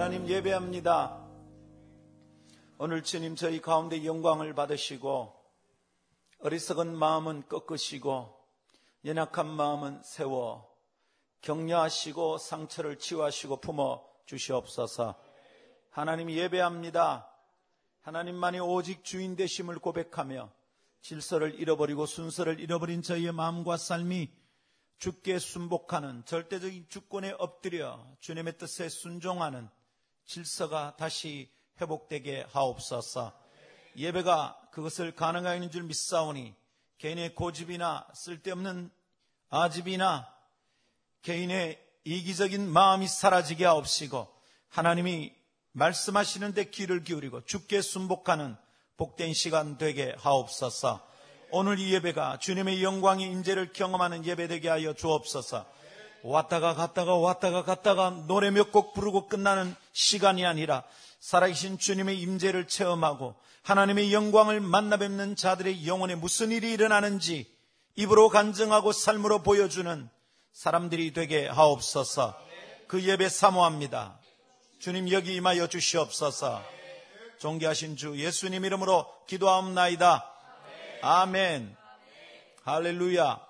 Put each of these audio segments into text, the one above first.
하나님 예배합니다. 오늘 주님 저희 가운데 영광을 받으시고 어리석은 마음은 꺾으시고 연약한 마음은 세워 격려하시고 상처를 치유하시고 품어 주시옵소서. 하나님 예배합니다. 하나님만이 오직 주인 되심을 고백하며 질서를 잃어버리고 순서를 잃어버린 저희의 마음과 삶이 주께 순복하는 절대적인 주권에 엎드려 주님의 뜻에 순종하는 질서가 다시 회복되게 하옵소서. 예배가 그것을 가능하게 하는 줄 믿사오니 개인의 고집이나 쓸데없는 아집이나 개인의 이기적인 마음이 사라지게 하옵시고 하나님이 말씀하시는데 귀를 기울이고 주께 순복하는 복된 시간 되게 하옵소서. 오늘 이 예배가 주님의 영광의 인재를 경험하는 예배 되게 하여 주옵소서. 왔다가 갔다가 왔다가 갔다가 노래 몇 곡 부르고 끝나는 시간이 아니라 살아계신 주님의 임재를 체험하고 하나님의 영광을 만나 뵙는 자들의 영혼에 무슨 일이 일어나는지 입으로 간증하고 삶으로 보여주는 사람들이 되게 하옵소서. 그 예배 사모합니다. 주님 여기 임하여 주시옵소서. 존귀하신 주 예수님 이름으로 기도하옵나이다. 아멘. 할렐루야.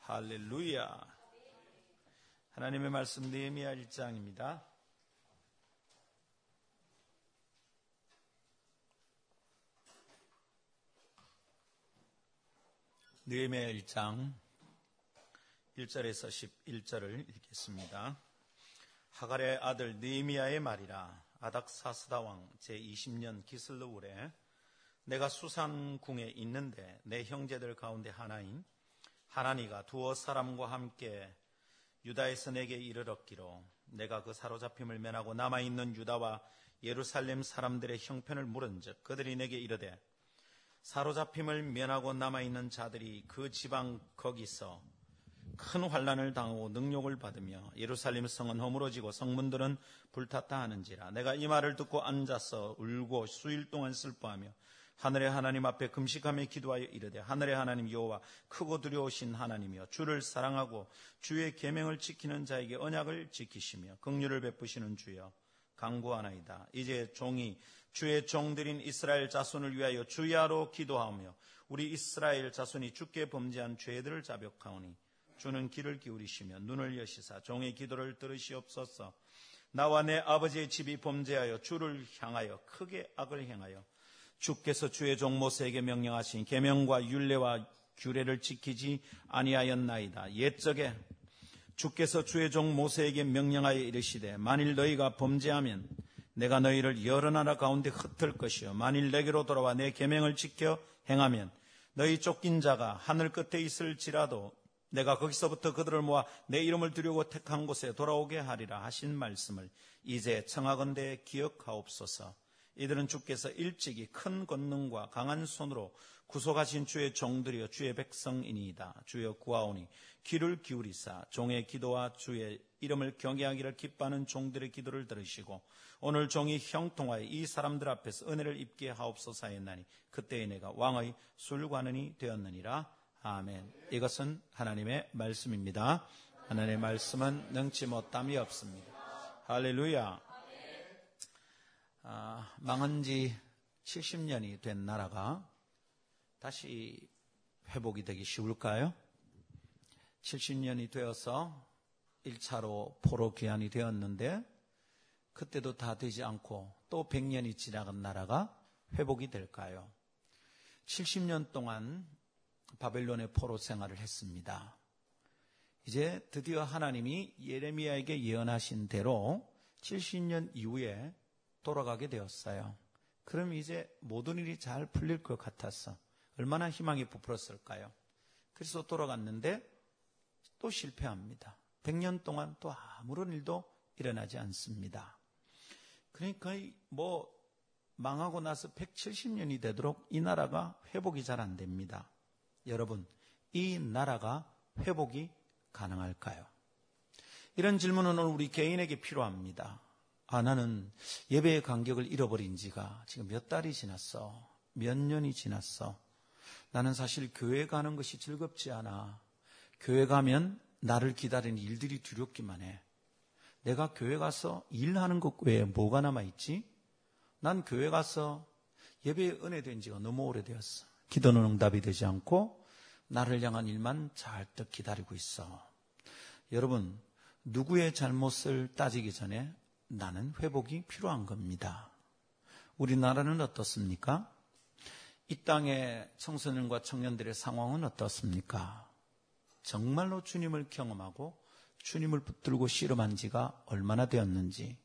할렐루야. 하나님의 말씀 느헤미야 1장입니다. 느헤미야 1장 1절에서 11절을 읽겠습니다. 하갈의 아들 느헤미야의 말이라 아닥사스다 왕 제20년 기슬르울에 내가 수산궁에 있는데 내 형제들 가운데 하나인 하나니가 두어 사람과 함께 유다에서 내게 이르렀기로 내가 그 사로잡힘을 면하고 남아있는 유다와 예루살렘 사람들의 형편을 물은즉 그들이 내게 이르되 사로잡힘을 면하고 남아있는 자들이 그 지방 거기서 큰 환란을 당하고 능욕을 받으며 예루살렘 성은 허물어지고 성문들은 불탔다 하는지라 내가 이 말을 듣고 앉아서 울고 수일 동안 슬퍼하며 하늘의 하나님 앞에 금식하며 기도하여 이르되 하늘의 하나님 여호와 크고 두려우신 하나님이여 주를 사랑하고 주의 계명을 지키는 자에게 언약을 지키시며 긍휼을 베푸시는 주여 강구하나이다. 이제 종이 주의 종들인 이스라엘 자손을 위하여 주야로 기도하며 우리 이스라엘 자손이 주께 범죄한 죄들을 자백하오니 주는 귀를 기울이시며 눈을 여시사 종의 기도를 들으시옵소서. 나와 내 아버지의 집이 범죄하여 주를 향하여 크게 악을 행하여 주께서 주의 종 모세에게 명령하신 계명과 율례와 규례를 지키지 아니하였나이다. 옛적에 주께서 주의 종 모세에게 명령하여 이르시되 만일 너희가 범죄하면 내가 너희를 여러 나라 가운데 흩을 것이요 만일 내게로 돌아와 내 계명을 지켜 행하면 너희 쫓긴 자가 하늘 끝에 있을지라도 내가 거기서부터 그들을 모아 내 이름을 두려고 택한 곳에 돌아오게 하리라 하신 말씀을 이제 청하건대 기억하옵소서. 이들은 주께서 일찍이 큰 권능과 강한 손으로 구속하신 주의 종들이여 주의 백성이니이다. 주여 구하오니 귀를 기울이사 종의 기도와 주의 이름을 경외하기를 기뻐하는 종들의 기도를 들으시고 오늘 종이 형통하여 이 사람들 앞에서 은혜를 입게 하옵소서 했나니 그때에 내가 왕의 술관원이 되었느니라. 아멘. 이것은 하나님의 말씀입니다. 하나님의 말씀은 능치 못함이 없습니다. 할렐루야. 아, 망한 지 70년이 된 나라가 다시 회복이 되기 쉬울까요? 70년이 되어서 1차로 포로 귀환이 되었는데 그때도 다 되지 않고 또 100년이 지나간 나라가 회복이 될까요? 70년 동안 바벨론의 포로 생활을 했습니다. 이제 드디어 하나님이 예레미야에게 예언하신 대로 70년 이후에 돌아가게 되었어요. 그럼 이제 모든 일이 잘 풀릴 것 같았어. 얼마나 희망이 부풀었을까요? 그래서 돌아갔는데 또 실패합니다. 100년 동안 또 아무런 일도 일어나지 않습니다. 그러니까 뭐 망하고 나서 170년이 되도록 이 나라가 회복이 잘 안 됩니다. 여러분, 이 나라가 회복이 가능할까요? 이런 질문은 오늘 우리 개인에게 필요합니다. 아, 나는 예배의 간격을 잃어버린 지가 지금 몇 달이 지났어. 몇 년이 지났어. 나는 사실 교회 가는 것이 즐겁지 않아. 교회 가면 나를 기다리는 일들이 두렵기만 해. 내가 교회 가서 일하는 것 외에 뭐가 남아있지? 난 교회 가서 예배에 은혜된 지가 너무 오래되었어. 기도는 응답이 되지 않고 나를 향한 일만 잘떡 기다리고 있어. 여러분, 누구의 잘못을 따지기 전에 나는 회복이 필요한 겁니다. 우리나라는 어떻습니까? 이 땅의 청소년과 청년들의 상황은 어떻습니까? 정말로 주님을 경험하고 주님을 붙들고 씨름한 지가 얼마나 되었는지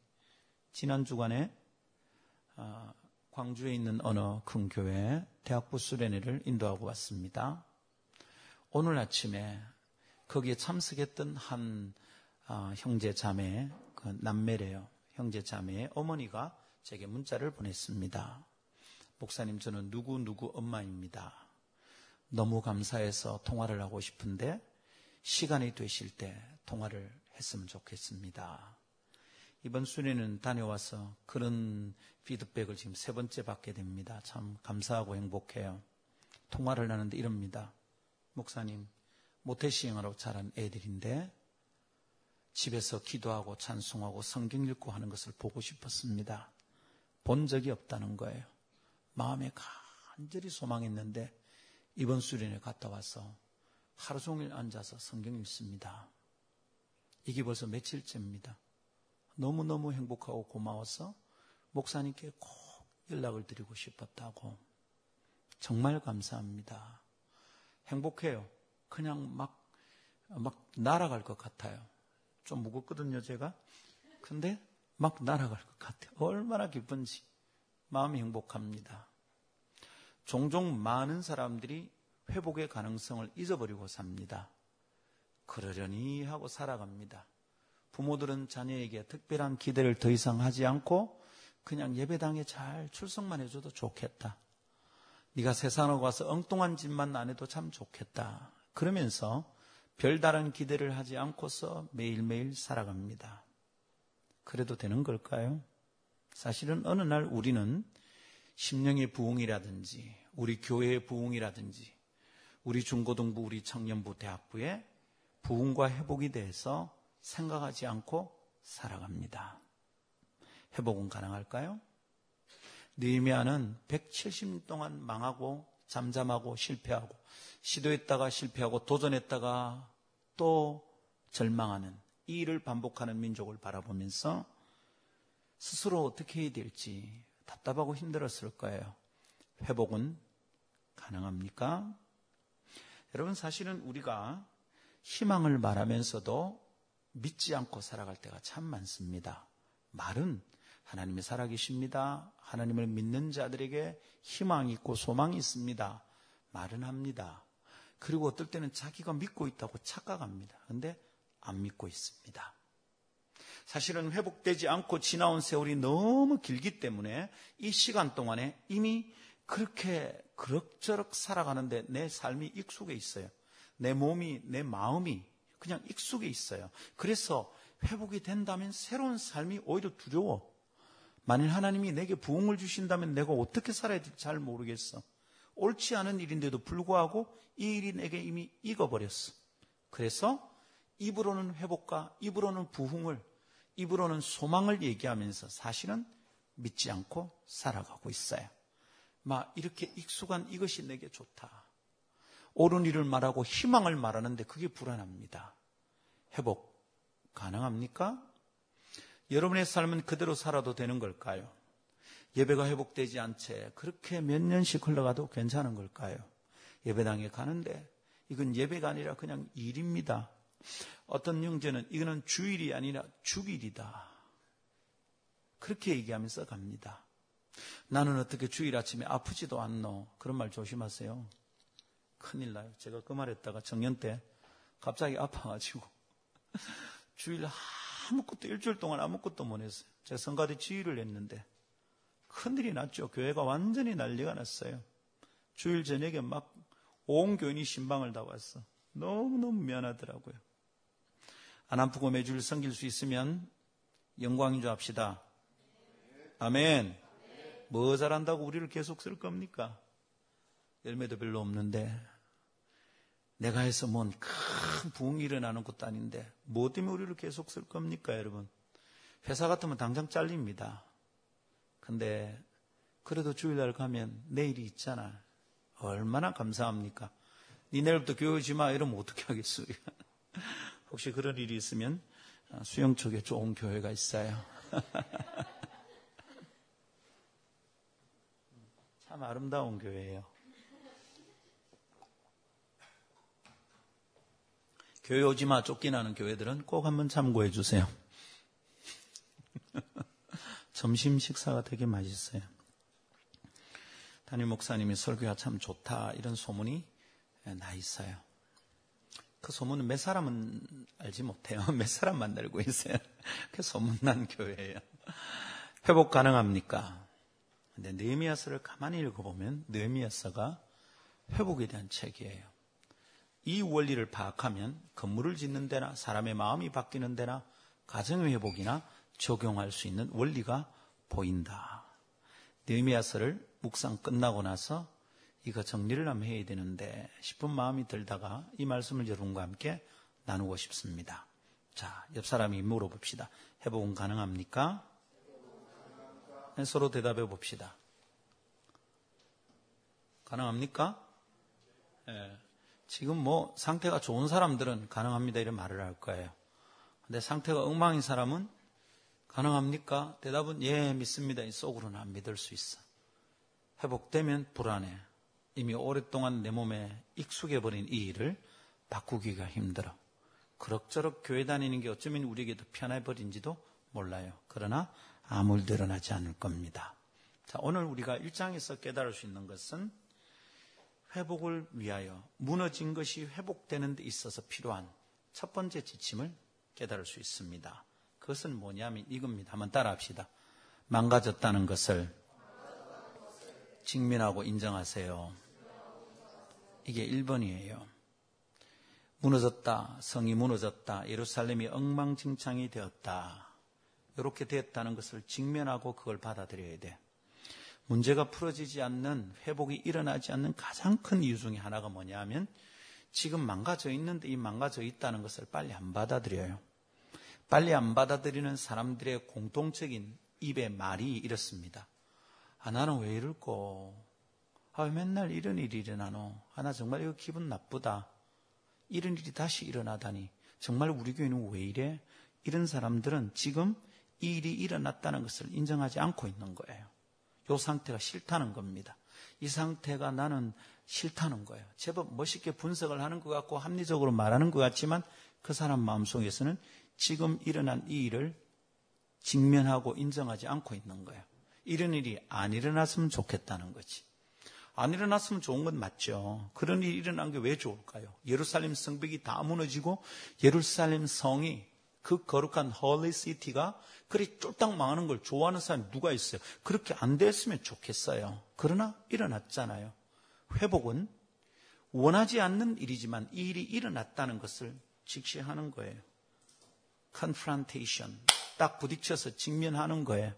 지난 주간에 아, 광주에 있는 어느 큰 교회 대학부 수련회를 인도하고 왔습니다. 오늘 아침에 거기에 참석했던 한 아, 형제 자매 그 남매래요. 형제 자매의 어머니가 제게 문자를 보냈습니다. 목사님 저는 누구 누구 엄마입니다. 너무 감사해서 통화를 하고 싶은데 시간이 되실 때 통화를 했으면 좋겠습니다. 이번 순회는 다녀와서 그런 피드백을 지금 세 번째 받게 됩니다. 참 감사하고 행복해요. 통화를 하는데 이럽니다. 목사님, 모태시행하러 자란 애들인데 집에서 기도하고 찬송하고 성경 읽고 하는 것을 보고 싶었습니다. 본 적이 없다는 거예요. 마음에 간절히 소망했는데 이번 수련회 갔다 와서 하루 종일 앉아서 성경 읽습니다. 이게 벌써 며칠째입니다. 너무너무 행복하고 고마워서 목사님께 꼭 연락을 드리고 싶었다고. 정말 감사합니다. 행복해요. 그냥 막, 막 날아갈 것 같아요. 좀 무겁거든요, 제가. 근데 막 날아갈 것 같아요. 얼마나 기쁜지. 마음이 행복합니다. 종종 많은 사람들이 회복의 가능성을 잊어버리고 삽니다. 그러려니 하고 살아갑니다. 부모들은 자녀에게 특별한 기대를 더 이상 하지 않고 그냥 예배당에 잘 출석만 해줘도 좋겠다. 네가 세상으로 가서 엉뚱한 짓만 안 해도 참 좋겠다. 그러면서 별다른 기대를 하지 않고서 매일매일 살아갑니다. 그래도 되는 걸까요? 사실은 어느 날 우리는 심령의 부흥이라든지 우리 교회의 부흥이라든지 우리 중고등부, 우리 청년부, 대학부의 부흥과 회복이 대해서 생각하지 않고 살아갑니다. 회복은 가능할까요? 느헤미야는 170년 동안 망하고 잠잠하고 실패하고 시도했다가 실패하고 도전했다가 또 절망하는 이 일을 반복하는 민족을 바라보면서 스스로 어떻게 해야 될지 답답하고 힘들었을 거예요. 회복은 가능합니까? 여러분 사실은 우리가 희망을 말하면서도 믿지 않고 살아갈 때가 참 많습니다. 말은 하나님이 살아계십니다. 하나님을 믿는 자들에게 희망이 있고 소망이 있습니다. 말은 합니다. 그리고 어떨 때는 자기가 믿고 있다고 착각합니다. 근데 안 믿고 있습니다. 사실은 회복되지 않고 지나온 세월이 너무 길기 때문에 이 시간 동안에 이미 그렇게 그럭저럭 살아가는데 내 삶이 익숙해 있어요. 내 몸이, 내 마음이 그냥 익숙해 있어요. 그래서 회복이 된다면 새로운 삶이 오히려 두려워. 만일 하나님이 내게 부흥을 주신다면 내가 어떻게 살아야 될지 잘 모르겠어. 옳지 않은 일인데도 불구하고 이 일이 내게 이미 익어버렸어. 그래서 입으로는 회복과 입으로는 부흥을, 입으로는 소망을 얘기하면서 사실은 믿지 않고 살아가고 있어요. 막 이렇게 익숙한 이것이 내게 좋다. 옳은 일을 말하고 희망을 말하는데 그게 불안합니다. 회복 가능합니까? 여러분의 삶은 그대로 살아도 되는 걸까요? 예배가 회복되지 않채 그렇게 몇 년씩 흘러가도 괜찮은 걸까요? 예배당에 가는데 이건 예배가 아니라 그냥 일입니다. 어떤 형제는 이거는 주일이 아니라 주일이다. 그렇게 얘기하면서 갑니다. 나는 어떻게 주일 아침에 아프지도 않노? 그런 말 조심하세요. 큰일 나요. 제가 그 말했다가 정년 때 갑자기 아파가지고 주일 아무것도 일주일 동안 아무것도 못 했어요. 제가 성가대 지휘를 했는데 큰일이 났죠. 교회가 완전히 난리가 났어요. 주일 저녁에 막 온 교인이 신방을 다 왔어. 너무너무 미안하더라고요. 안 아프고 매주일 섬길 수 있으면 영광인 줄 합시다. 아멘. 뭐 잘한다고 우리를 계속 쓸 겁니까? 열매도 별로 없는데 내가 해서 뭔 큰 부흥이 일어나는 것도 아닌데 뭐 때문에 우리를 계속 쓸 겁니까 여러분? 회사 같으면 당장 잘립니다. 근데 그래도 주일날 가면 내일이 있잖아. 얼마나 감사합니까? 니 내일부터 교회 오지 마 이러면 어떻게 하겠어요? 혹시 그런 일이 있으면 수영 쪽에 좋은 교회가 있어요. 참 아름다운 교회예요. 교회 오지 마 쫓기나는 교회들은 꼭 한번 참고해 주세요. 점심 식사가 되게 맛있어요. 담임 목사님이 설교가 참 좋다 이런 소문이 나 있어요. 그 소문은 몇 사람은 알지 못해요. 몇 사람만 알고 있어요. 그 소문난 교회예요. 회복 가능합니까? 근데 느헤미야서를 가만히 읽어보면 느헤미야서가 회복에 대한 책이에요. 이 원리를 파악하면 건물을 짓는 데나 사람의 마음이 바뀌는 데나 가정의 회복이나 적용할 수 있는 원리가 보인다. 느헤미야서를 묵상 끝나고 나서 이거 정리를 한번 해야 되는데 싶은 마음이 들다가 이 말씀을 여러분과 함께 나누고 싶습니다. 자, 옆 사람이 물어봅시다. 회복은 가능합니까? 네, 서로 대답해 봅시다. 가능합니까? 네. 지금 뭐 상태가 좋은 사람들은 가능합니다 이런 말을 할 거예요. 근데 상태가 엉망인 사람은 가능합니까? 대답은 예 믿습니다. 이 속으로는 안 믿을 수 있어. 회복되면 불안해. 이미 오랫동안 내 몸에 익숙해버린 이 일을 바꾸기가 힘들어. 그럭저럭 교회 다니는 게 어쩌면 우리에게 도 편해버린지도 몰라요. 그러나 아무 일도 일어나지 않을 겁니다. 자, 오늘 우리가 일장에서 깨달을 수 있는 것은 회복을 위하여 무너진 것이 회복되는 데 있어서 필요한 첫 번째 지침을 깨달을 수 있습니다. 그것은 뭐냐면 이겁니다. 한번 따라 합시다. 망가졌다는 것을 직면하고 인정하세요. 이게 1번이에요. 무너졌다. 성이 무너졌다. 예루살렘이 엉망진창이 되었다. 이렇게 되었다는 것을 직면하고 그걸 받아들여야 돼. 문제가 풀어지지 않는 회복이 일어나지 않는 가장 큰 이유 중에 하나가 뭐냐면 지금 망가져 있는데 이 망가져 있다는 것을 빨리 안 받아들여요. 빨리 안 받아들이는 사람들의 공통적인 입의 말이 이렇습니다. 아, 나는 왜 이럴꼬? 아, 왜 맨날 이런 일이 일어나노? 아, 나 정말 이거 기분 나쁘다. 이런 일이 다시 일어나다니. 정말 우리 교회는 왜 이래? 이런 사람들은 지금 이 일이 일어났다는 것을 인정하지 않고 있는 거예요. 이 상태가 싫다는 겁니다. 이 상태가 나는 싫다는 거예요. 제법 멋있게 분석을 하는 것 같고 합리적으로 말하는 것 같지만 그 사람 마음속에서는 지금 일어난 이 일을 직면하고 인정하지 않고 있는 거예요. 이런 일이 안 일어났으면 좋겠다는 거지. 안 일어났으면 좋은 건 맞죠. 그런 일이 일어난 게 왜 좋을까요? 예루살렘 성벽이 다 무너지고 예루살렘 성이 그 거룩한 holy city가 그리 쫄딱 망하는 걸 좋아하는 사람이 누가 있어요? 그렇게 안 됐으면 좋겠어요. 그러나 일어났잖아요. 회복은 원하지 않는 일이지만 이 일이 일어났다는 것을 직시하는 거예요. Confrontation. 딱 부딪혀서 직면하는 거예요.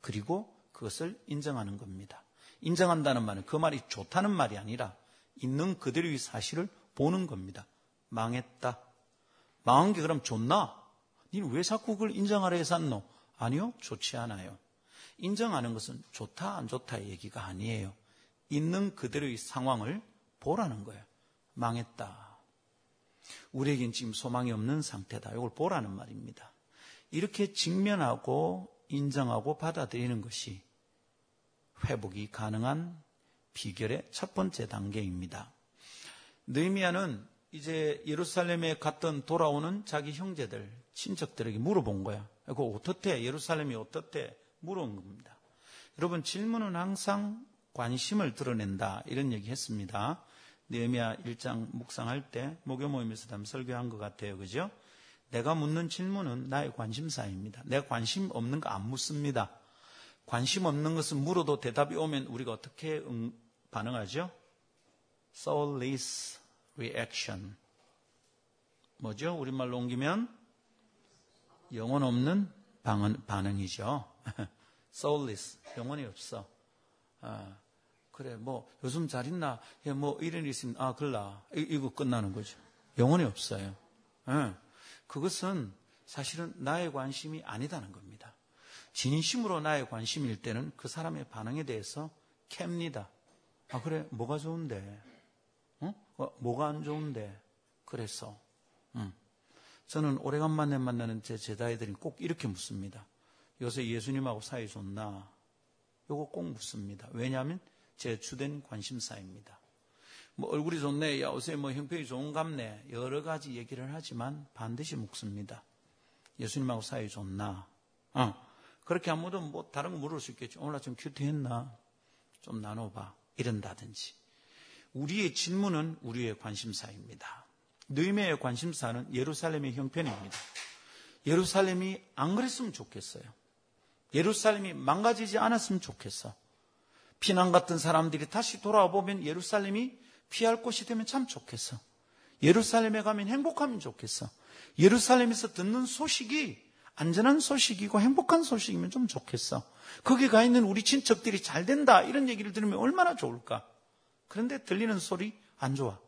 그리고 그것을 인정하는 겁니다. 인정한다는 말은 그 말이 좋다는 말이 아니라 있는 그대로의 사실을 보는 겁니다. 망했다. 망한 게 그럼 좋나? 니는 왜 자꾸 그걸 인정하려 샀노? 아니요, 좋지 않아요. 인정하는 것은 좋다, 안 좋다의 얘기가 아니에요. 있는 그대로의 상황을 보라는 거예요. 망했다. 우리에겐 지금 소망이 없는 상태다. 이걸 보라는 말입니다. 이렇게 직면하고 인정하고 받아들이는 것이 회복이 가능한 비결의 첫 번째 단계입니다. 느미아는 이제 예루살렘에 갔던 돌아오는 자기 형제들, 친척들에게 물어본 거야. 그 어떻대? 예루살렘이 어떻대? 물어본 겁니다. 여러분 질문은 항상 관심을 드러낸다 이런 얘기 했습니다. 느헤미야 1장 묵상할 때 목요 모임에서도 한번 설교한 것 같아요. 그죠? 내가 묻는 질문은 나의 관심사입니다. 내가 관심 없는 거 안 묻습니다. 관심 없는 것은 물어도 대답이 오면 우리가 어떻게 응, 반응하죠? soulless reaction. 뭐죠? 우리말로 옮기면 영혼 없는 반응, 반응이죠. soulless. 영혼이 없어. 아, 그래, 뭐, 요즘 잘 있나? 예, 뭐, 이런 일이 있으면, 아, 글라. 이, 거 끝나는 거죠. 영혼이 없어요. 예. 그것은 사실은 나의 관심이 아니다는 겁니다. 진심으로 나의 관심일 때는 그 사람의 반응에 대해서 캡니다. 아, 그래, 뭐가 좋은데? 어? 어 뭐가 안 좋은데? 그래서, 음. 저는 오래간만에 만나는 제 제자애들이 꼭 이렇게 묻습니다. 요새 예수님하고 사이 좋나? 요거 꼭 묻습니다. 왜냐하면 제 주된 관심사입니다. 뭐 얼굴이 좋네, 야, 요새 뭐 형편이 좋은갑네. 여러 가지 얘기를 하지만 반드시 묻습니다. 예수님하고 사이 좋나? 어. 그렇게 안 묻으면 뭐 다른 거 물을 수 있겠죠. 오늘 아침 큐티했나? 좀 나눠봐. 이런다든지. 우리의 질문은 우리의 관심사입니다. 느헤미야의 관심사는 예루살렘의 형편입니다. 예루살렘이 안 그랬으면 좋겠어요. 예루살렘이 망가지지 않았으면 좋겠어. 피난 같은 사람들이 다시 돌아와 보면 예루살렘이 피할 곳이 되면 참 좋겠어. 예루살렘에 가면 행복하면 좋겠어. 예루살렘에서 듣는 소식이 안전한 소식이고 행복한 소식이면 좀 좋겠어. 거기 가 있는 우리 친척들이 잘 된다. 이런 얘기를 들으면 얼마나 좋을까. 그런데 들리는 소리 안 좋아.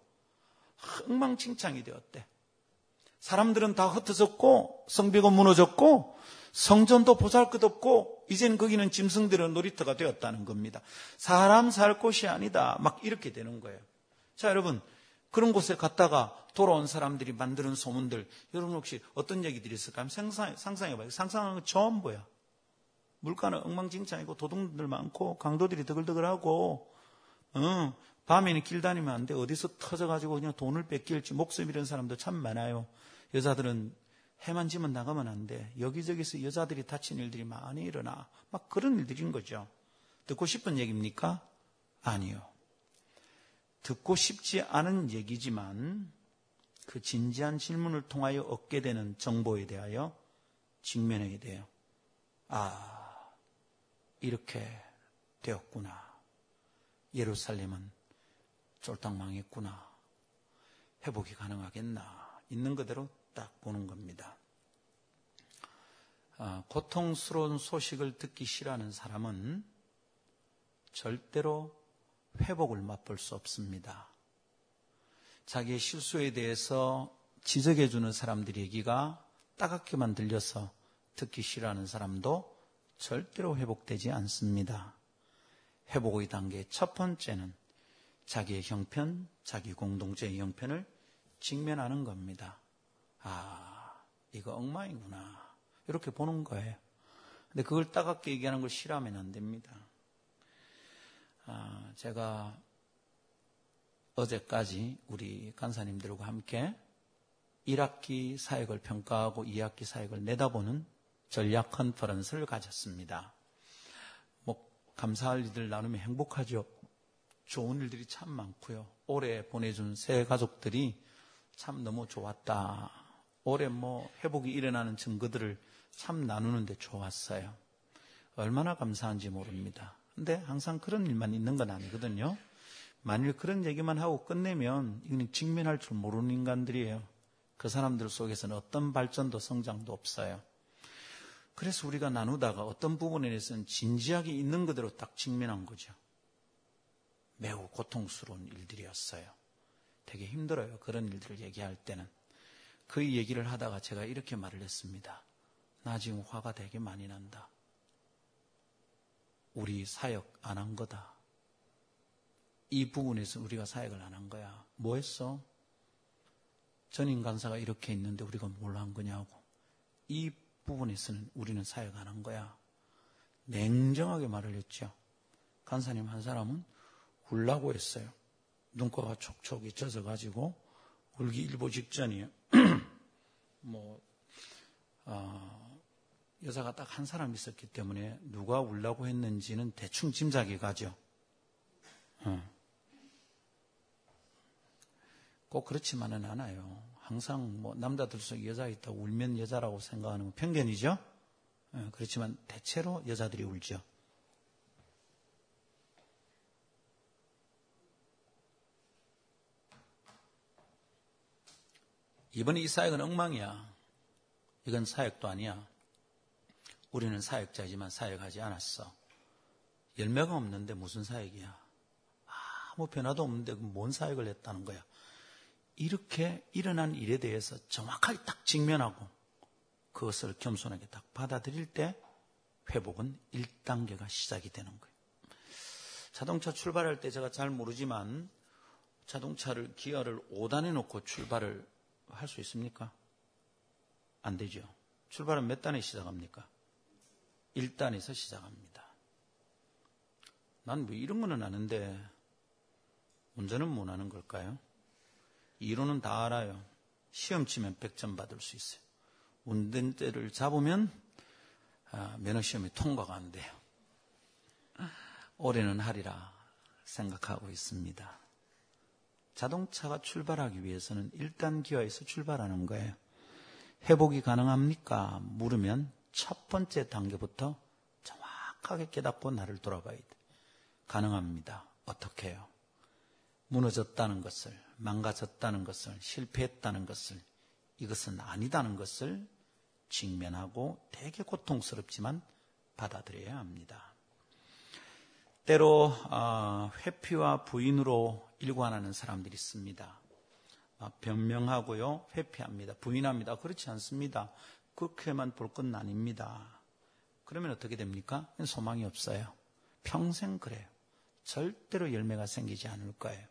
흥망칭창이 되었대. 사람들은 다 흩어졌고 성벽은 무너졌고 성전도 보잘 것 없고 이젠 거기는 짐승들의 놀이터가 되었다는 겁니다. 사람 살 곳이 아니다. 막 이렇게 되는 거예요. 자 여러분 그런 곳에 갔다가 돌아온 사람들이 만드는 소문들 여러분 혹시 어떤 얘기들이 있을까요? 상상, 상상해봐요. 상상하는 건 전부야. 물가는 엉망진창이고 도둑들 많고 강도들이 드글드글하고 어, 밤에는 길 다니면 안 돼. 어디서 터져가지고 그냥 돈을 뺏길지 목숨 잃은 사람도 참 많아요. 여자들은 해만 지면 나가면 안 돼. 여기저기서 여자들이 다친 일들이 많이 일어나. 막 그런 일들인 거죠. 듣고 싶은 얘기입니까? 아니요. 듣고 싶지 않은 얘기지만 그 진지한 질문을 통하여 얻게 되는 정보에 대하여 직면하게 돼요. 아, 이렇게 되었구나. 예루살렘은 쫄딱 망했구나. 회복이 가능하겠나. 있는 그대로 딱 보는 겁니다. 아, 고통스러운 소식을 듣기 싫어하는 사람은 절대로 회복을 맛볼 수 없습니다. 자기의 실수에 대해서 지적해 주는 사람들 얘기가 따갑게만 들려서 듣기 싫어하는 사람도 절대로 회복되지 않습니다. 회복의 단계 첫 번째는 자기의 형편, 자기 공동체의 형편을 직면하는 겁니다. 아, 이거 엉망이구나. 이렇게 보는 거예요. 근데 그걸 따갑게 얘기하는 걸 싫어하면 안 됩니다. 아, 제가 어제까지 우리 간사님들과 함께 1학기 사역을 평가하고 2학기 사역을 내다보는 전략 컨퍼런스를 가졌습니다. 뭐 감사할 일들 나누면 행복하죠. 좋은 일들이 참 많고요. 올해 보내준 새 가족들이 참 너무 좋았다. 올해 뭐 회복이 일어나는 증거들을 참 나누는데 좋았어요. 얼마나 감사한지 모릅니다. 근데 항상 그런 일만 있는 건 아니거든요. 만일 그런 얘기만 하고 끝내면 이건 직면할 줄 모르는 인간들이에요. 그 사람들 속에서는 어떤 발전도 성장도 없어요. 그래서 우리가 나누다가 어떤 부분에 대해서는 진지하게 있는 그대로 딱 직면한 거죠. 매우 고통스러운 일들이었어요. 되게 힘들어요. 그런 일들을 얘기할 때는. 그 얘기를 하다가 제가 이렇게 말을 했습니다. 나 지금 화가 되게 많이 난다. 우리 사역 안 한 거다. 이 부분에서 우리가 사역을 안 한 거야. 뭐 했어? 전임 간사가 이렇게 있는데 우리가 뭘 한 거냐고. 이 부분에서는 우리는 사역 안 한 거야. 냉정하게 말을 했죠. 간사님 한 사람은 울라고 했어요. 눈가가 촉촉이 젖어가지고 울기 일보 직전이에요. 뭐, 어, 여자가 딱 한 사람 있었기 때문에 누가 울라고 했는지는 대충 짐작이 가죠. 어. 꼭 그렇지만은 않아요. 항상 뭐 남자들 속에 여자 있다 울면 여자라고 생각하는 건 편견이죠. 어, 그렇지만 대체로 여자들이 울죠. 이번에 이 사역은 엉망이야. 이건 사역도 아니야. 우리는 사역자지만 사역하지 않았어. 열매가 없는데 무슨 사역이야? 아무 변화도 없는데 뭔 사역을 했다는 거야? 이렇게 일어난 일에 대해서 정확하게 딱 직면하고 그것을 겸손하게 딱 받아들일 때 회복은 1단계가 시작이 되는 거예요. 자동차 출발할 때 제가 잘 모르지만 자동차를 기어를 5단에 놓고 출발을 할 수 있습니까? 안 되죠. 출발은 몇 단에 시작합니까? 1단에서 시작합니다. 난 뭐 이런 거는 아는데 운전은 못 하는 걸까요? 이론은 다 알아요. 시험 치면 100점 받을 수 있어요. 운전대를 잡으면 아, 면허시험이 통과가 안 돼요. 올해는 하리라 생각하고 있습니다. 자동차가 출발하기 위해서는 1단 기어에서 출발하는 거예요. 회복이 가능합니까? 물으면 첫 번째 단계부터 정확하게 깨닫고 나를 돌아봐야 돼. 가능합니다. 어떻게 해요? 무너졌다는 것을, 망가졌다는 것을, 실패했다는 것을, 이것은 아니다는 것을 직면하고 되게 고통스럽지만 받아들여야 합니다. 때로 아, 회피와 부인으로 일관하는 사람들이 있습니다. 아, 변명하고요, 회피합니다. 부인합니다. 그렇지 않습니다. 그렇게만 볼 건 아닙니다. 그러면 어떻게 됩니까? 소망이 없어요. 평생 그래요. 절대로 열매가 생기지 않을 거예요.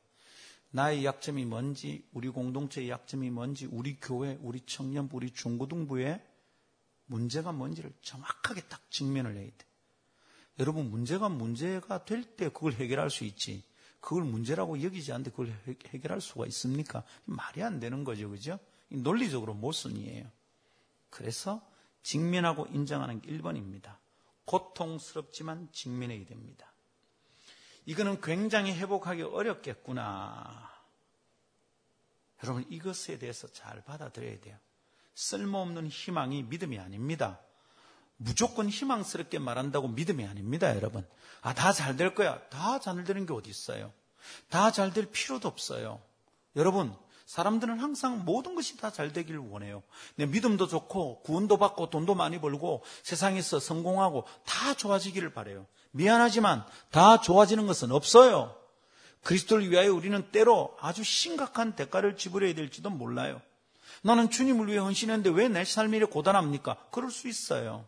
나의 약점이 뭔지, 우리 공동체의 약점이 뭔지, 우리 교회, 우리 청년부, 우리 중고등부의 문제가 뭔지를 정확하게 딱 직면을 해야 돼. 여러분, 문제가 문제가 될 때 그걸 해결할 수 있지. 그걸 문제라고 여기지 않는데 그걸 해결할 수가 있습니까? 말이 안 되는 거죠. 그죠? 논리적으로 모순이에요. 그래서 직면하고 인정하는 게 1번입니다. 고통스럽지만 직면해야 됩니다. 이거는 굉장히 회복하기 어렵겠구나. 여러분, 이것에 대해서 잘 받아들여야 돼요. 쓸모없는 희망이 믿음이 아닙니다. 무조건 희망스럽게 말한다고 믿음이 아닙니다, 여러분. 아, 다 잘 될 거야. 다 잘 되는 게 어디 있어요? 다 잘 될 필요도 없어요. 여러분, 사람들은 항상 모든 것이 다 잘 되기를 원해요. 내 믿음도 좋고, 구원도 받고, 돈도 많이 벌고, 세상에서 성공하고, 다 좋아지기를 바래요. 미안하지만, 다 좋아지는 것은 없어요. 그리스도를 위하여 우리는 때로 아주 심각한 대가를 지불해야 될지도 몰라요. 나는 주님을 위해 헌신했는데 왜 내 삶이 고단합니까? 그럴 수 있어요.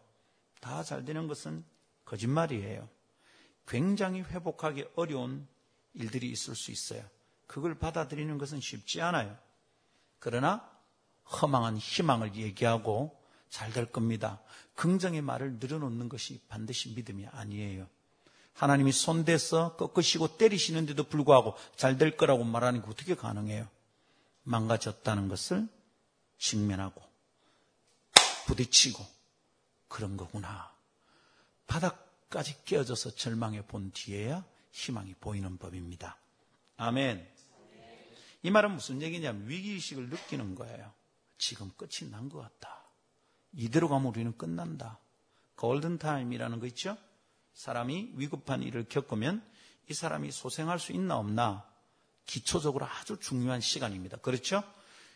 다 잘 되는 것은 거짓말이에요. 굉장히 회복하기 어려운 일들이 있을 수 있어요. 그걸 받아들이는 것은 쉽지 않아요. 그러나 허망한 희망을 얘기하고 잘 될 겁니다. 긍정의 말을 늘어놓는 것이 반드시 믿음이 아니에요. 하나님이 손대서 꺾으시고 때리시는데도 불구하고 잘 될 거라고 말하는 게 어떻게 가능해요? 망가졌다는 것을 직면하고 부딪히고 그런 거구나. 바닥까지 깨어져서 절망해 본 뒤에야 희망이 보이는 법입니다. 아멘. 이 말은 무슨 얘기냐면 위기의식을 느끼는 거예요. 지금 끝이 난 것 같다. 이대로 가면 우리는 끝난다. 골든타임이라는 거 있죠? 사람이 위급한 일을 겪으면 이 사람이 소생할 수 있나 없나 기초적으로 아주 중요한 시간입니다. 그렇죠?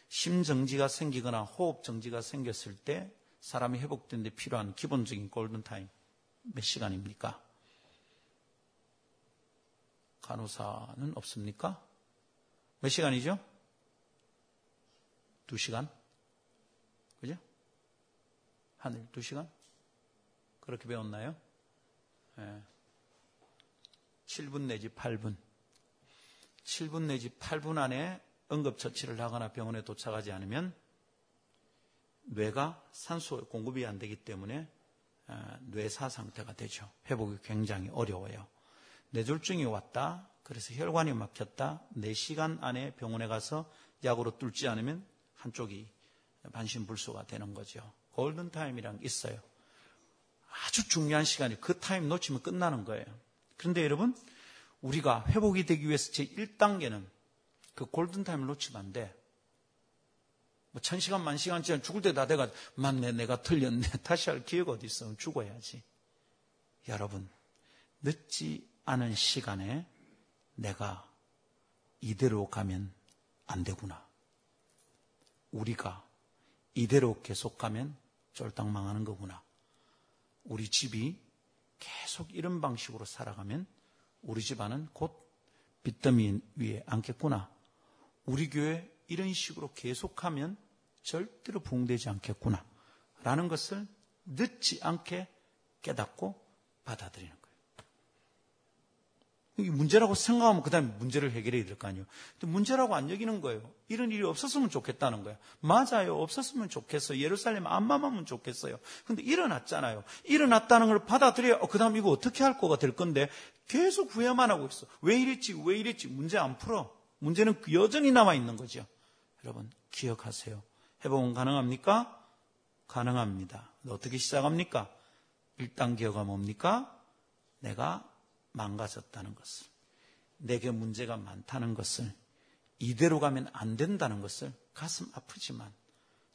심정지가 생기거나 호흡정지가 생겼을 때 사람이 회복된 데 필요한 기본적인 골든타임 몇 시간입니까? 간호사는 없습니까? 몇 시간이죠? 두 시간? 그죠? 하늘 두 시간? 그렇게 배웠나요? 네. 7분 내지 8분. 7분 내지 8분 안에 응급처치를 하거나 병원에 도착하지 않으면 뇌가 산소 공급이 안 되기 때문에 어, 뇌사 상태가 되죠. 회복이 굉장히 어려워요. 뇌졸중이 왔다. 그래서 혈관이 막혔다. 4시간 안에 병원에 가서 약으로 뚫지 않으면 한쪽이 반신불수가 되는 거죠. 골든타임이란 게 있어요. 아주 중요한 시간이 그 타임 놓치면 끝나는 거예요. 그런데 여러분, 우리가 회복이 되기 위해서 제 1단계는 그 골든타임을 놓치면 안 돼. 뭐 천시간 만시간째 죽을 때 다 돼가 맞네 내가 틀렸네. 다시 할 기회가 어디 있어 죽어야지. 여러분 늦지 않은 시간에 내가 이대로 가면 안 되구나. 우리가 이대로 계속 가면 쫄딱 망하는 거구나. 우리 집이 계속 이런 방식으로 살아가면 우리 집안은 곧 빚더미 위에 앉겠구나. 우리 교회 이런 식으로 계속하면 절대로 부흥되지 않겠구나. 라는 것을 늦지 않게 깨닫고 받아들이는 거예요. 이 문제라고 생각하면 그 다음에 문제를 해결해야 될 거 아니에요. 근데 문제라고 안 여기는 거예요. 이런 일이 없었으면 좋겠다는 거예요. 맞아요. 없었으면 좋겠어요. 예루살렘 안 망하면 좋겠어요. 근데 일어났잖아요. 일어났다는 걸 받아들여야 어, 그 다음 이거 어떻게 할 거가 될 건데 계속 후회만 하고 있어. 왜 이랬지? 왜 이랬지? 문제 안 풀어. 문제는 여전히 남아 있는 거죠. 여러분 기억하세요. 회복은 가능합니까? 가능합니다. 어떻게 시작합니까? 1단계가 뭡니까? 내가 망가졌다는 것을, 내게 문제가 많다는 것을, 이대로 가면 안 된다는 것을 가슴 아프지만,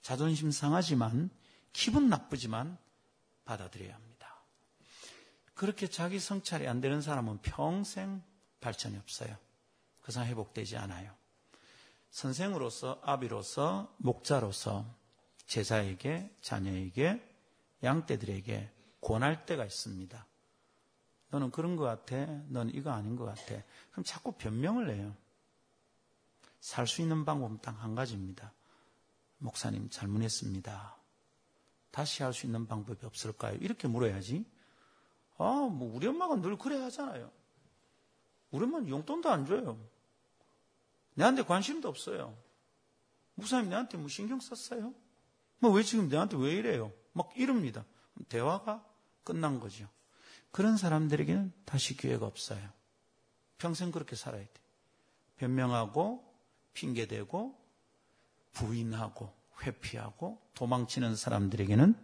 자존심 상하지만, 기분 나쁘지만 받아들여야 합니다. 그렇게 자기 성찰이 안 되는 사람은 평생 발전이 없어요. 그 사람 회복되지 않아요. 선생으로서, 아비로서, 목자로서 제자에게, 자녀에게, 양떼들에게 권할 때가 있습니다. 너는 그런 것 같아. 너는 이거 아닌 것 같아. 그럼 자꾸 변명을 해요. 살 수 있는 방법은 딱 한 가지입니다. 목사님 잘못했습니다. 다시 할 수 있는 방법이 없을까요? 이렇게 물어야지. 아, 뭐 우리 엄마가 늘 그래 하잖아요. 우리 엄마는 용돈도 안 줘요. 내한테 관심도 없어요. 목사님 내한테 뭐 신경 썼어요? 뭐 왜 지금 내한테 왜 이래요? 막 이럽니다. 대화가 끝난 거죠. 그런 사람들에게는 다시 기회가 없어요. 평생 그렇게 살아야 돼. 변명하고 핑계대고 부인하고 회피하고 도망치는 사람들에게는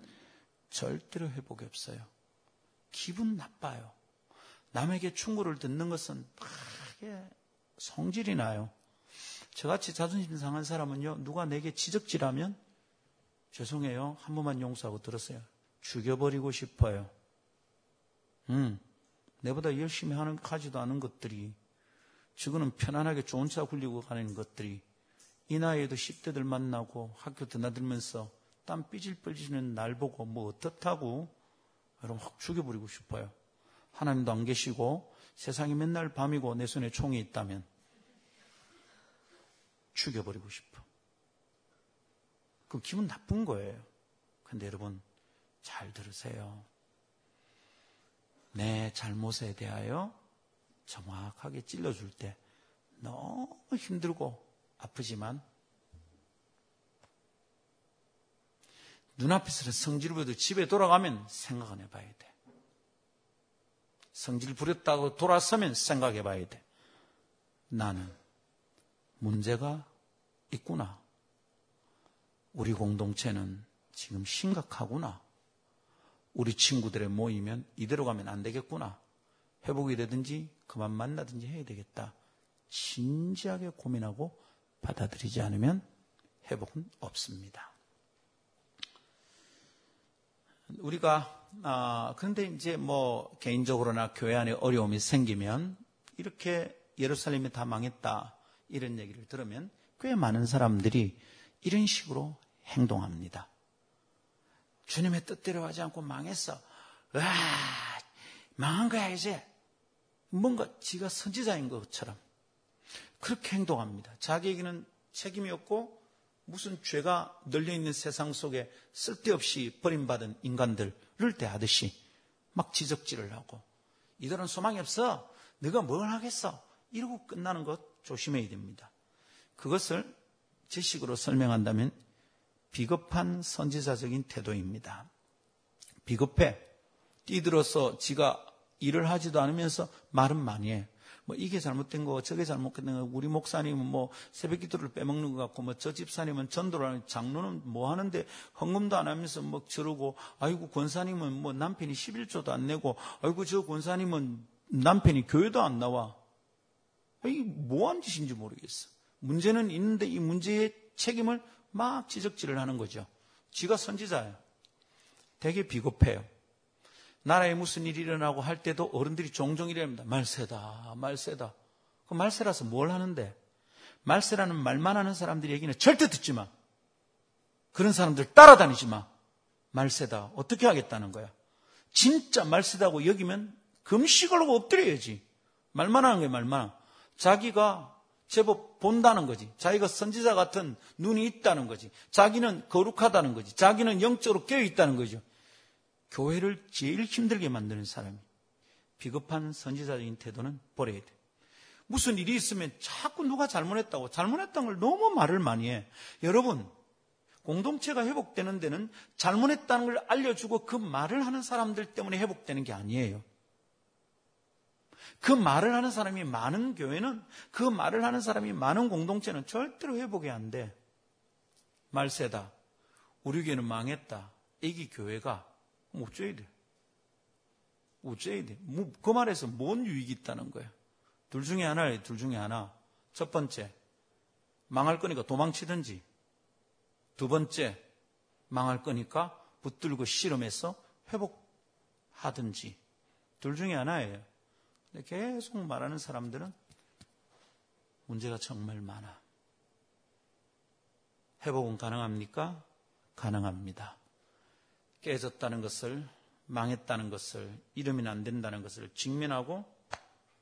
절대로 회복이 없어요. 기분 나빠요. 남에게 충고를 듣는 것은 크게 성질이 나요. 저같이 자존심 상한 사람은요, 누가 내게 지적질하면 죄송해요. 한 번만 용서하고 들었어요. 죽여버리고 싶어요. 음, 내보다 열심히 하는, 가지도 않은 것들이, 지금은 편안하게 좋은 차 굴리고 가는 것들이, 이 나이에도 10대들 만나고 학교 드나들면서 땀 삐질삐지는 날 보고 뭐 어떻다고 여러분 확 죽여버리고 싶어요. 하나님도 안 계시고 세상이 맨날 밤이고 내 손에 총이 있다면 죽여버리고 싶어. 그 기분 나쁜 거예요. 근데 여러분 잘 들으세요. 내 잘못에 대하여 정확하게 찔러줄 때 너무 힘들고 아프지만 눈앞에서 성질 부려도 집에 돌아가면 생각은 해봐야 돼. 성질 부렸다고 돌아서면 생각해 봐야 돼. 나는 문제가 있구나. 우리 공동체는 지금 심각하구나. 우리 친구들의 모이면 이대로 가면 안 되겠구나. 회복이 되든지 그만 만나든지 해야 되겠다. 진지하게 고민하고 받아들이지 않으면 회복은 없습니다. 우리가 아 그런데 이제 뭐 개인적으로나 교회 안에 어려움이 생기면 이렇게 예루살렘이 다 망했다 이런 얘기를 들으면 꽤 많은 사람들이 이런 식으로 행동합니다. 주님의 뜻대로 하지 않고 망했어. 와, 망한 거야, 이제. 뭔가 지가 선지자인 것처럼. 그렇게 행동합니다. 자기에게는 책임이 없고 무슨 죄가 널려있는 세상 속에 쓸데없이 버림받은 인간들을 대하듯이 막 지적질을 하고 이들은 소망이 없어. 네가 뭘 하겠어. 이러고 끝나는 것 조심해야 됩니다. 그것을 제 식으로 설명한다면 비겁한 선지자적인 태도입니다. 비겁해. 뛰들어서 지가 일을 하지도 않으면서 말은 많이 해. 뭐 이게 잘못된 거, 저게 잘못된 거, 우리 목사님은 뭐 새벽 기도를 빼먹는 것 같고, 뭐 저 집사님은 전도를 하는, 장로는 뭐 하는데 헌금도 안 하면서 뭐 저러고, 아이고 권사님은 뭐 남편이 11조도 안 내고, 아이고 저 권사님은 남편이 교회도 안 나와. 이게 뭐한 짓인지 모르겠어. 문제는 있는데 이 문제의 책임을 막 지적질을 하는 거죠. 지가 선지자예요. 되게 비겁해요. 나라에 무슨 일이 일어나고 할 때도 어른들이 종종 이래합니다. 말세다, 말세다. 그 말세라서 뭘 하는데? 말세라는 말만 하는 사람들이 얘기는 절대 듣지 마. 그런 사람들 따라다니지 마. 말세다. 어떻게 하겠다는 거야? 진짜 말세다고 여기면 금식을 하고 엎드려야지. 말만 하는 게 말만. 자기가 제법 본다는 거지. 자기가 선지자 같은 눈이 있다는 거지. 자기는 거룩하다는 거지. 자기는 영적으로 깨어 있다는 거죠. 교회를 제일 힘들게 만드는 사람이 비겁한 선지자적인 태도는 버려야 돼. 무슨 일이 있으면 자꾸 누가 잘못했다고 잘못했다는 걸 너무 말을 많이 해. 여러분, 공동체가 회복되는 데는 잘못했다는 걸 알려주고 그 말을 하는 사람들 때문에 회복되는 게 아니에요. 그 말을 하는 사람이 많은 교회는 그 말을 하는 사람이 많은 공동체는 절대로 회복이 안 돼. 말세다. 우리 교회는 망했다. 이기 교회가 어쩌야 돼? 어쩌야 돼? 뭐, 그 말에서 뭔 유익이 있다는 거야? 둘 중에 하나예요. 둘 중에 하나. 첫 번째, 망할 거니까 도망치든지. 두 번째, 망할 거니까 붙들고 실험해서 회복하든지. 둘 중에 하나예요. 계속 말하는 사람들은 문제가 정말 많아. 회복은 가능합니까? 가능합니다. 깨졌다는 것을, 망했다는 것을, 이러면 안 된다는 것을 직면하고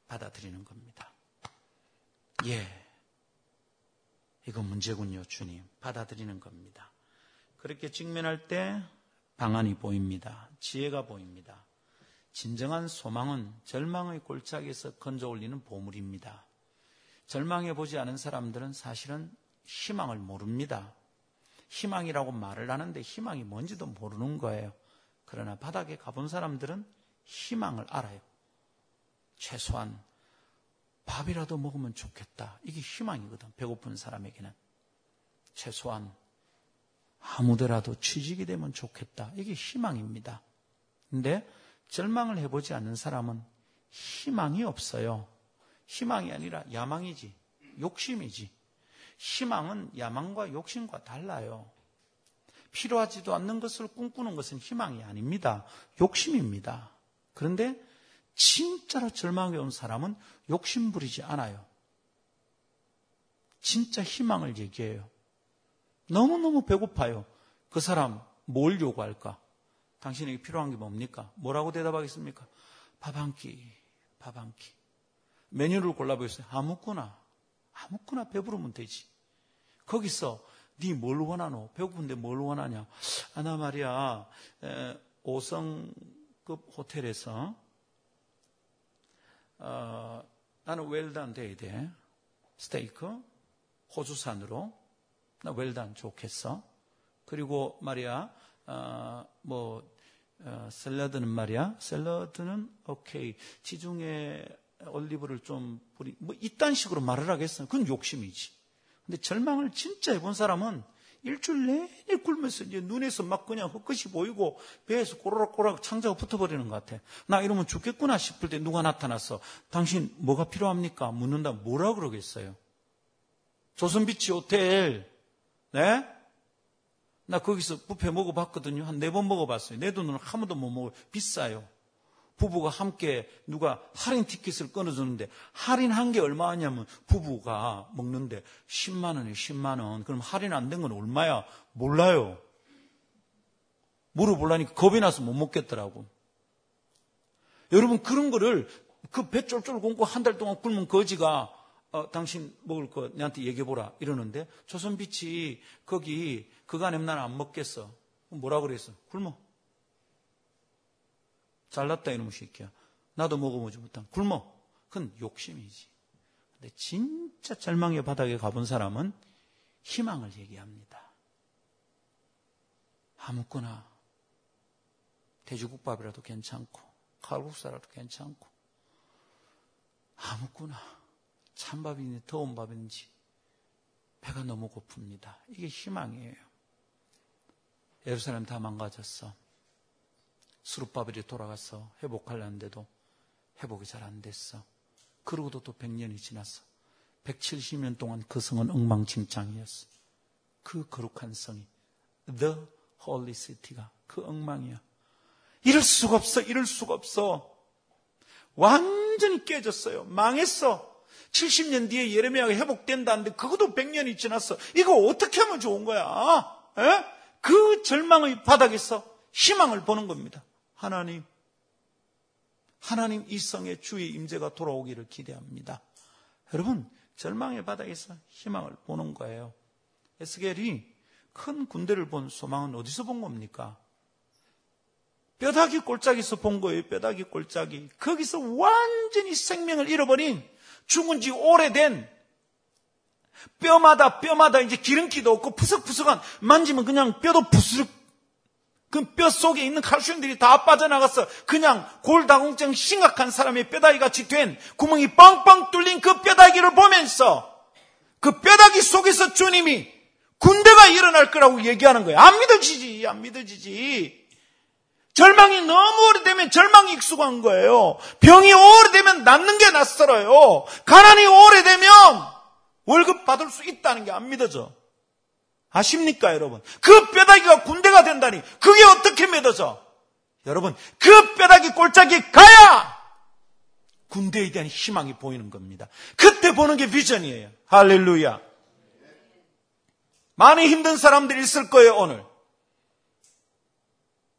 받아들이는 겁니다. 예. 이거 문제군요, 주님. 받아들이는 겁니다. 그렇게 직면할 때 방안이 보입니다. 지혜가 보입니다. 진정한 소망은 절망의 골짜기에서 건져 올리는 보물입니다. 절망해 보지 않은 사람들은 사실은 희망을 모릅니다. 희망이라고 말을 하는데 희망이 뭔지도 모르는 거예요. 그러나 바닥에 가본 사람들은 희망을 알아요. 최소한 밥이라도 먹으면 좋겠다. 이게 희망이거든. 배고픈 사람에게는. 최소한 아무데라도 취직이 되면 좋겠다. 이게 희망입니다. 근데 절망을 해보지 않는 사람은 희망이 없어요. 희망이 아니라 야망이지. 욕심이지. 희망은 야망과 욕심과 달라요. 필요하지도 않는 것을 꿈꾸는 것은 희망이 아닙니다. 욕심입니다. 그런데 진짜로 절망해 온 사람은 욕심 부리지 않아요. 진짜 희망을 얘기해요. 너무너무 배고파요. 그 사람 뭘 요구할까? 당신에게 필요한 게 뭡니까? 뭐라고 대답하겠습니까? 밥 한 끼, 밥 한 끼. 메뉴를 골라보겠어요. 아무거나, 아무거나 배부르면 되지. 거기서 네 뭘 원하노? 배고픈데 뭘 원하냐? 아, 나 말이야, 5성급 호텔에서, 어, 나는 웰단 돼야 돼. 스테이크, 호주산으로. 나 웰단 좋겠어. 그리고 말이야, 어, 뭐, 어, 샐러드는 말이야. 샐러드는 오케이. 지중해 올리브를 좀 뿌리, 뭐, 이딴 식으로 말을 하겠어. 그건 욕심이지. 근데 절망을 진짜 해본 사람은 일주일 내내 굶면서 이제 눈에서 막 그냥 헛것이 보이고 배에서 꼬락꼬락 창자가 붙어버리는 것 같아. 나 이러면 죽겠구나 싶을 때 누가 나타나서 당신 뭐가 필요합니까? 묻는다. 뭐라 그러겠어요? 조선비치 호텔, 네? 나 거기서 부페 먹어봤거든요. 한 네 번 먹어봤어요. 내 돈으로 한 번도 못 먹어요. 비싸요. 부부가 함께 누가 할인 티켓을 끊어주는데 할인 한 게 얼마 냐면 부부가 먹는데 10만 원에 10만 원. 그럼 할인 안 된 건 얼마야? 몰라요. 물어보려니까 겁이 나서 못 먹겠더라고. 여러분 그런 거를 그 배 쫄쫄 굶고 한 달 동안 굶은 거지가 어, 당신 먹을 거 내한테 얘기해보라 이러는데 조선빛이 거기 그간에 나는 안 먹겠어. 뭐라 그랬어? 굶어. 잘났다 이놈의 새끼야. 나도 먹어보지 못한 굶어. 그건 욕심이지. 근데 진짜 절망의 바닥에 가본 사람은 희망을 얘기합니다. 아무거나 돼지국밥이라도 괜찮고 칼국수라도 괜찮고 아무거나 찬밥이니 더운 밥인지 배가 너무 고픕니다. 이게 희망이에요. 예루살렘 다 망가졌어. 수르바벨이 돌아가서 회복하려는데도 회복이 잘 안 됐어. 그러고도 또 100년이 지났어. 170년 동안 그 성은 엉망진창이었어. 그 거룩한 성이 The Holy City가 그 엉망이야. 이럴 수가 없어. 이럴 수가 없어. 완전히 깨졌어요. 망했어. 70년 뒤에 예레미야가 회복된다는데 그것도 100년이 지났어. 이거 어떻게 하면 좋은 거야? 에? 그 절망의 바닥에서 희망을 보는 겁니다. 하나님, 하나님 이 성의 주의 임재가 돌아오기를 기대합니다. 여러분, 절망의 바닥에서 희망을 보는 거예요. 에스겔이 큰 군대를 본 소망은 어디서 본 겁니까? 뼈다귀 꼴짝에서 본 거예요. 뼈다귀 꼴짝이. 거기서 완전히 생명을 잃어버린 죽은 지 오래된 뼈마다 뼈마다 이제 기름기도 없고 푸석푸석한 만지면 그냥 뼈도 부스럭 그 뼈 속에 있는 칼슘들이 다 빠져나가서 그냥 골다공증 심각한 사람의 뼈다귀 같이 된 구멍이 빵빵 뚫린 그 뼈다귀를 보면서 그 뼈다귀 속에서 주님이 군대가 일어날 거라고 얘기하는 거예요. 안 믿어지지, 안 믿어지지. 절망이 너무 오래되면 절망이 익숙한 거예요. 병이 오래되면 낫는 게 낯설어요. 가난이 오래되면 월급 받을 수 있다는 게 안 믿어져. 아십니까, 여러분? 그 뼈다귀가 군대가 된다니, 그게 어떻게 믿어져? 여러분, 그 뼈다귀 꼴짝이 가야 군대에 대한 희망이 보이는 겁니다. 그때 보는 게 비전이에요. 할렐루야. 많이 힘든 사람들이 있을 거예요, 오늘.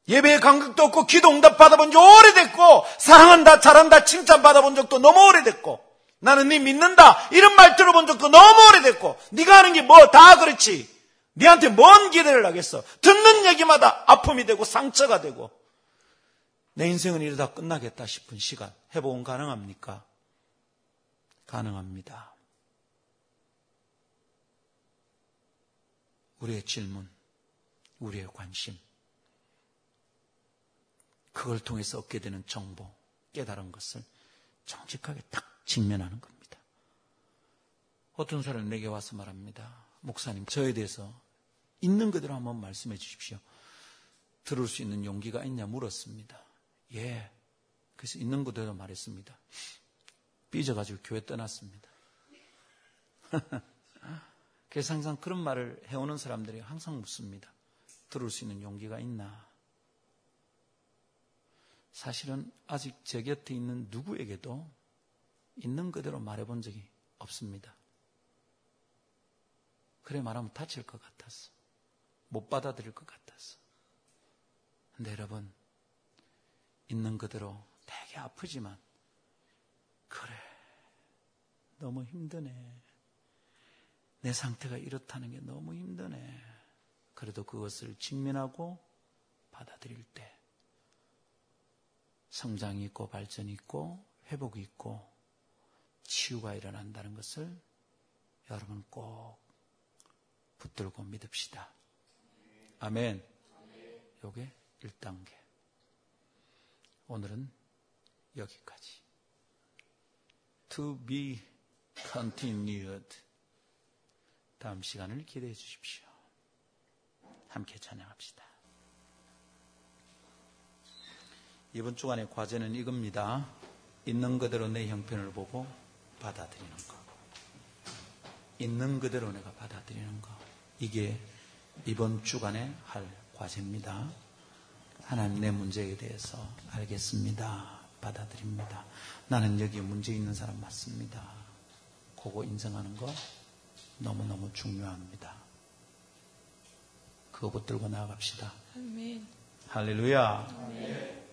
예배의 간격도 없고 기도 응답 받아본 지 오래됐고 사랑한다 잘한다 칭찬 받아본 적도 너무 오래됐고 나는 네 믿는다. 이런 말 들어본 적도 너무 오래됐고 네가 하는 게 뭐 다 그렇지. 네한테 뭔 기대를 하겠어? 듣는 얘기마다 아픔이 되고 상처가 되고. 내 인생은 이러다 끝나겠다 싶은 시간 회복은 가능합니까? 가능합니다. 우리의 질문 우리의 관심. 그걸 통해서 얻게 되는 정보, 깨달은 것을 정직하게 딱 직면하는 겁니다. 어떤 사람이 내게 와서 말합니다. 목사님, 저에 대해서 있는 그대로 한번 말씀해 주십시오. 들을 수 있는 용기가 있냐 물었습니다. 예. 그래서 있는 그대로 말했습니다. 삐져가지고 교회 떠났습니다. 그래서 항상 그런 말을 해오는 사람들이 항상 묻습니다. 들을 수 있는 용기가 있나? 사실은 아직 제 곁에 있는 누구에게도 있는 그대로 말해본 적이 없습니다. 그래 말하면 다칠 것 같았어. 못 받아들일 것 같았어. 근데 여러분, 있는 그대로 되게 아프지만, 그래, 너무 힘드네. 내 상태가 이렇다는 게 너무 힘드네. 그래도 그것을 직면하고 받아들일 때, 성장이 있고 발전이 있고 회복이 있고 치유가 일어난다는 것을 여러분 꼭 붙들고 믿읍시다. 아멘. 요게 1단계. 오늘은 여기까지. To be continued. 다음 시간을 기대해 주십시오. 함께 찬양합시다. 이번 주간의 과제는 이겁니다. 있는 그대로 내 형편을 보고 받아들이는 거. 있는 그대로 내가 받아들이는 거. 이게 이번 주간에 할 과제입니다. 하나님 내 문제에 대해서 알겠습니다. 받아들입니다. 나는 여기 문제 있는 사람 맞습니다. 그거 인정하는 거 너무너무 중요합니다. 그거 붙들고 나아갑시다. 아멘. 할렐루야. 아멘.